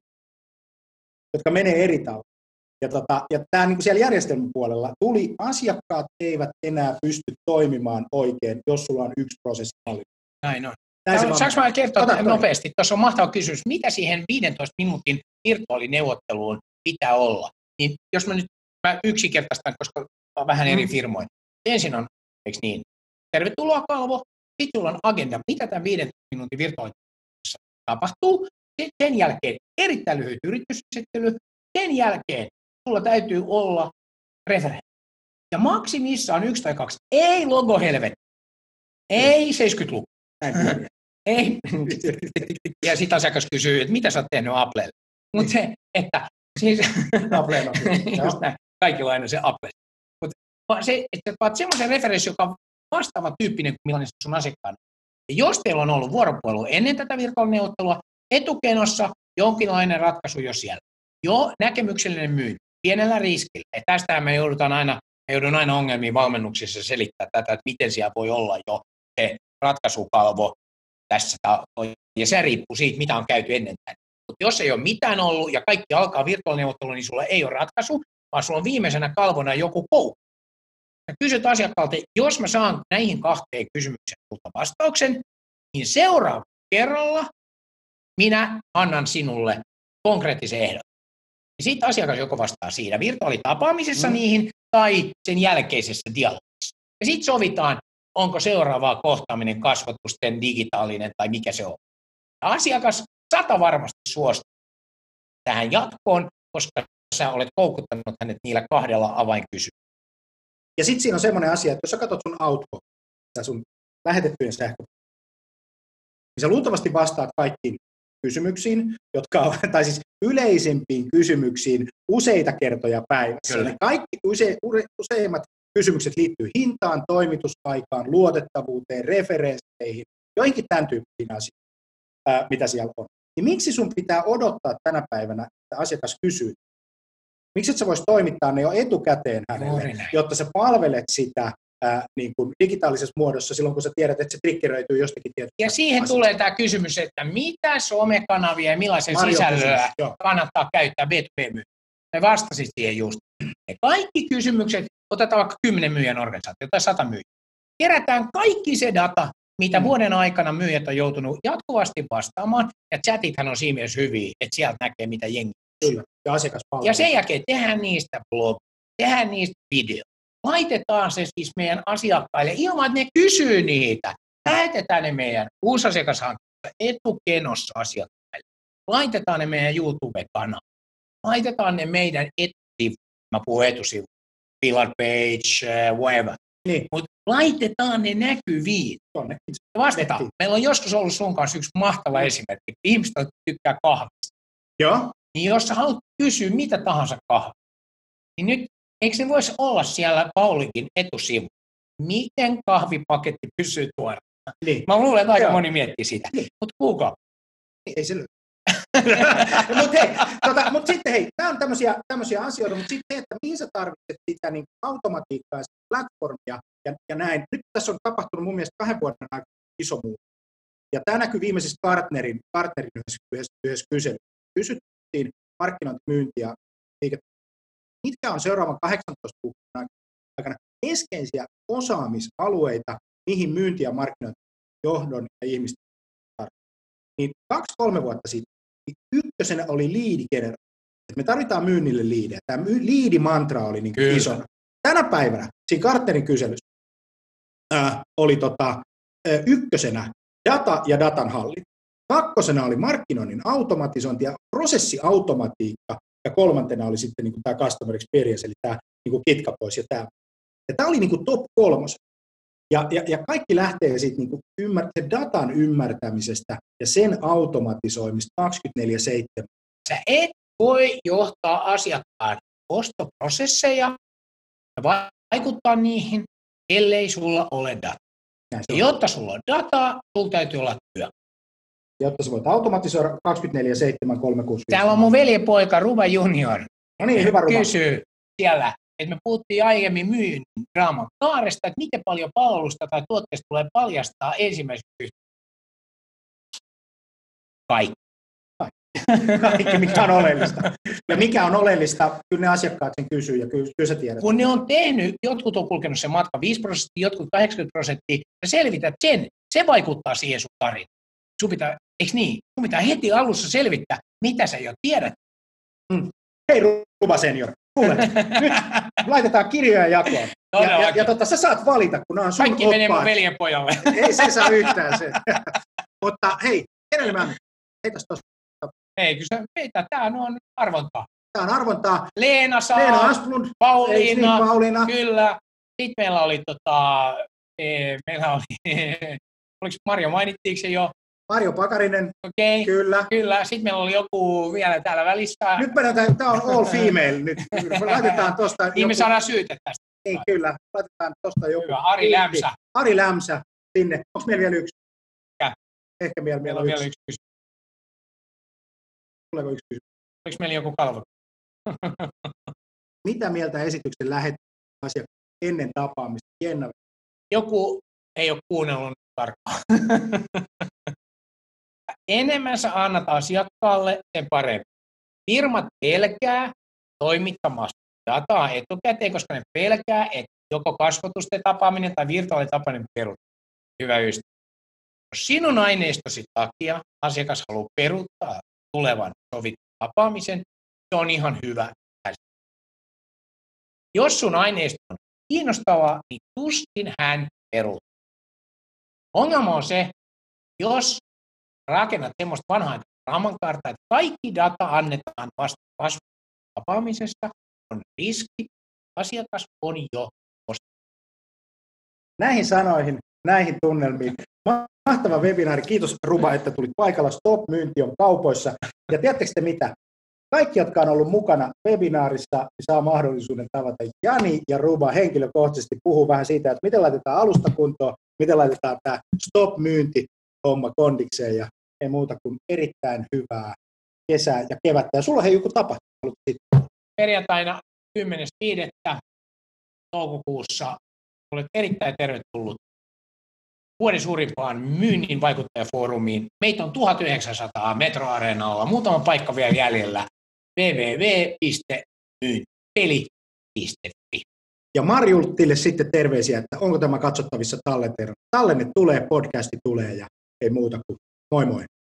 jotka menee eri tavalla. Ja, tota, ja tämä niin siellä järjestelmän puolella tuli, asiakkaat eivät enää pysty toimimaan oikein, jos sulla on yksi prosessimalli. Näin on. Näin Saanko mä kertoa Ota nopeasti? Tuossa on mahtava kysymys. Mitä siihen 15 minuutin virtuaalineuvotteluun pitää olla? Niin jos mä nyt mä yksinkertaistan, koska on vähän eri Mm. firmoja. Ensin on, eikö niin, tervetuloa kalvo, sitten sulla on agenda, mitä tämän 15 minuutin virtuaalineuvottelussa tapahtuu. Sen jälkeen erittäin lyhyt yritysesittely. Sen jälkeen sulla täytyy olla referentti. Ja maksimissaan yksi tai kaksi. Ei logo helvetti. Ei 70-luku. Näin. <laughs> Ei. Ja sitten asiakas kysyy, että mitä sä oot tehnyt Applelle. Mutta se, että siis, <laughs> Appleen on. kaikilla on aina se Apple. Mutta se, että vaat semmoisen referenssi, joka on vastaava tyyppinen kuin millainen sun asiakkaan. Ja jos teillä on ollut vuoropuhelu ennen tätä virtuaalineuvottelua, etukenossa jonkinlainen ratkaisu jo siellä. Jo näkemyksellinen myynti, pienellä riskillä. Ja tästähän me joudutaan aina, me joudun aina ongelmiin valmennuksissa selittää tätä, että miten siellä voi olla jo se ratkaisukalvo tässä. Ja se riippuu siitä, mitä on käyty ennen tänne. Mutta jos ei ole mitään ollut ja kaikki alkaa virtuaalineuvottelu, niin sulla ei ole ratkaisu, vaan sulla on viimeisenä kalvona joku koukku. Ja kysyt asiakkaalta, jos mä saan näihin kahteen kysymykseen sulta vastauksen, niin seuraava kerralla minä annan sinulle konkreettisen ehdon. Ja sitten asiakas joko vastaa siinä virtuaalitapaamisessa mm. niihin tai sen jälkeisessä dialogissa. Ja sitten sovitaan, onko seuraava kohtaaminen kasvatusten digitaalinen tai mikä se on. Ja asiakas sata varmasti suostuu tähän jatkoon, koska sä olet koukuttanut hänet niillä kahdella avainkysymyksellä. Ja sitten siinä on semmoinen asia, että jos sä katsot sun outbox, tai sun lähetettyjen sähkö, niin sä luultavasti vastaat kaikkiin kysymyksiin, jotka on, tai siis yleisimpiin kysymyksiin useita kertoja päivässä. Kyllä. Ne kaikki use, ure, useimmat kysymykset liittyy hintaan, toimitusaikaan, luotettavuuteen, referensseihin, joihinkin tämän tyyppisiin asioihin, ää, mitä siellä on. Niin miksi sun pitää odottaa tänä päivänä, että asiakas kysyy? Miksi et sä vois toimittaa ne jo etukäteen hänelle, jotta sä palvelet sitä ää, niin kuin digitaalisessa muodossa silloin, kun sä tiedät, että se triggeröityy jostakin tietystä Ja siihen asiasta. tulee tämä kysymys, että mitä somekanavia ja millaisen Marjo sisällöä kysymys, joo. kannattaa käyttää B2B Me vastasit siihen just. Ne kaikki kysymykset, otetaan vaikka 10 myyjän organisaatio tai 100 myyjää. Kerätään kaikki se data, mitä Mm. vuoden aikana myyjät on joutunut jatkuvasti vastaamaan, ja chatithan on siinä mielessä hyviä, että sieltä näkee, mitä jengi Kyllä, ja asiakaspalvelu. ja sen jälkeen tehdään niistä blog, tehdään niistä video. Laitetaan se siis meidän asiakkaille ilman, että ne kysyy niitä. Lähetetään ne meidän uusasiakashankkeessa etukenossa asiakkaille. Laitetaan ne meidän YouTube-kanavalle. Laitetaan ne meidän etusivu. Mä puhun etusivu. Pillar page, eh, whatever. Niin. Mutta laitetaan ne näkyviin. Tonnekin. Vastataan. Nettiin. Meillä on joskus ollut sun kanssa yksi mahtava esimerkki. Ihmiset tykkää kahvista Joo, niin jos sä haluat kysyä mitä tahansa kahvia, niin nyt eikö se voisi olla siellä Paulinkin etusivu? Miten kahvipaketti pysyy tuoreena? niin. Mä luulen, että aika Joo. moni miettii sitä. Niin. Mutta Google. Ei se <laughs> mutta hei, tota, mut sitten hei, nämä on tämmöisiä, tämmöisiä asioita, mutta sitten se, että mihin sä tarvitset sitä niin automatiikkaa, sitä platformia ja, ja näin. Nyt tässä on tapahtunut mun mielestä kahden vuoden aikana iso muutos. Ja tämä näkyy viimeisessä partnerin, partnerin yhdessä, yhdessä, yhdessä kyselyssä. Kysyttiin markkinointimyynti ja liike. Mitkä on seuraavan 18 kuukauden aikana keskeisiä osaamisalueita, mihin myynti ja markkinointijohdon ja ihmisten niin kaksi-kolme vuotta sitten niin ykkösenä oli liidigeneraatio. Me tarvitaan myynnille liidejä. Tämä my- liidimantra oli niin Kyllä. isona. Tänä päivänä siinä Carterin kyselyssä ää, oli tota, ää, ykkösenä data ja datan hallinta. Kakkosena oli markkinoinnin automatisointi ja prosessiautomatiikka. Ja kolmantena oli sitten niin tämä customer experience, eli tämä niin kitka pois ja tämä. Ja tämä oli niin kuin top kolmos. Ja, ja, ja kaikki lähtee siitä niin ymmär, sen datan ymmärtämisestä ja sen automatisoimista 24-7. Sä et voi johtaa asiakkaan ostoprosesseja ja vaikuttaa niihin, ellei sulla ole dataa. Ja jotta sulla on dataa, sulla täytyy olla työ. Jotta sä voit automatisoida 24-7, 365. Täällä on mun veljepoika Ruba Junior. No niin, hyvä Ruba. kysyy siellä, että me puhuttiin aiemmin myynnin draaman kaaresta, että miten paljon palvelusta tai tuotteesta tulee paljastaa ensimmäisenä yhteydessä. Kaikki. Kaikki, mikä on oleellista. Ja mikä on oleellista, kyllä ne asiakkaat sen kysyy ja kyllä, kyllä sä tiedät. Kun ne on tehnyt, jotkut on kulkenut sen matka 5 prosenttia, jotkut 80 prosenttia, ja selvität sen, se vaikuttaa siihen sun tarinaan. Sun pitää, eikö niin? Sun pitää heti alussa selvittää, mitä sä jo tiedät. Hei Ruba senior, kuule, nyt laitetaan kirjoja jakoon. <laughs> Ja, ja, ja tota, sä saat valita, kun nämä on sun Kaikki menee mun oppaat. veljenpojalle. <laughs> Ei se saa yhtään se. <laughs> Mutta hei, kenelle mä heitäs tuossa. Ei, kyllä se meitä, tämä on arvontaa. Tämä on arvontaa. Leena saa, Leena Asplund, Pauliina, niin, Pauliina. Kyllä. Sitten meillä oli, tota, e, meillä oli, oliko Marjo, mainittiinko se jo? Marjo Pakarinen, Okei, okay. kyllä. kyllä. Sitten meillä oli joku vielä täällä välissä. Nyt mennään, tämä on all <laughs> female nyt. Laitetaan tuosta Niin me saadaan syyte tästä. Ei, kyllä, laitetaan tuosta joku. Hyvä, Ari Lämsä. Ari Lämsä sinne. Onko meillä vielä yksi? Mikä? Ehkä meillä, Meillä on vielä yksi. yksi. Tuleeko yksi kysymys? Oliko meillä joku kalvo? Mitä mieltä esityksen lähettää asiakkaan ennen tapaamista? Jenna, Joku ei ole kuunnellut tarkkaan. <laughs> Enemmän sä annat asiakkaalle, sen parempi. Firmat pelkää toimittamasta dataa etukäteen, koska ne pelkää, että joko kasvotusten tapaaminen tai virtuaalitapaaminen peruuttaa. Hyvä ystävä. Jos sinun aineistosi takia asiakas haluaa peruuttaa tulevan sovitun tapaamisen, se on ihan hyvä. Jos sun aineisto on kiinnostavaa, niin tuskin hän peruuttaa. Ongelma on se, jos rakennat semmoista vanhaa raamankarttaa, että kaikki data annetaan vasta kasvutapaamisesta, on riski, asiakas on jo näihin sanoihin, näihin tunnelmiin. Mahtava webinaari. Kiitos Ruba, että tulit paikalla. Stop myynti on kaupoissa. Ja tiedättekö te mitä? kaikki, jotka on ollut mukana webinaarissa, niin saa mahdollisuuden tavata Jani ja Ruba henkilökohtaisesti puhuu vähän siitä, että miten laitetaan alusta kuntoon, miten laitetaan tämä stop-myynti homma kondikseen ja ei muuta kuin erittäin hyvää kesää ja kevättä. Ja sulla hei joku tapa. Perjantaina 10.5. toukokuussa olet erittäin tervetullut vuoden suurimpaan myynnin vaikuttajafoorumiin. Meitä on 1900 metroareenalla, muutama paikka vielä jäljellä. www.myyntipeli.fi Ja Marjultille sitten terveisiä, että onko tämä katsottavissa tallenteena. Tallenne tulee, podcasti tulee ja ei muuta kuin moi moi.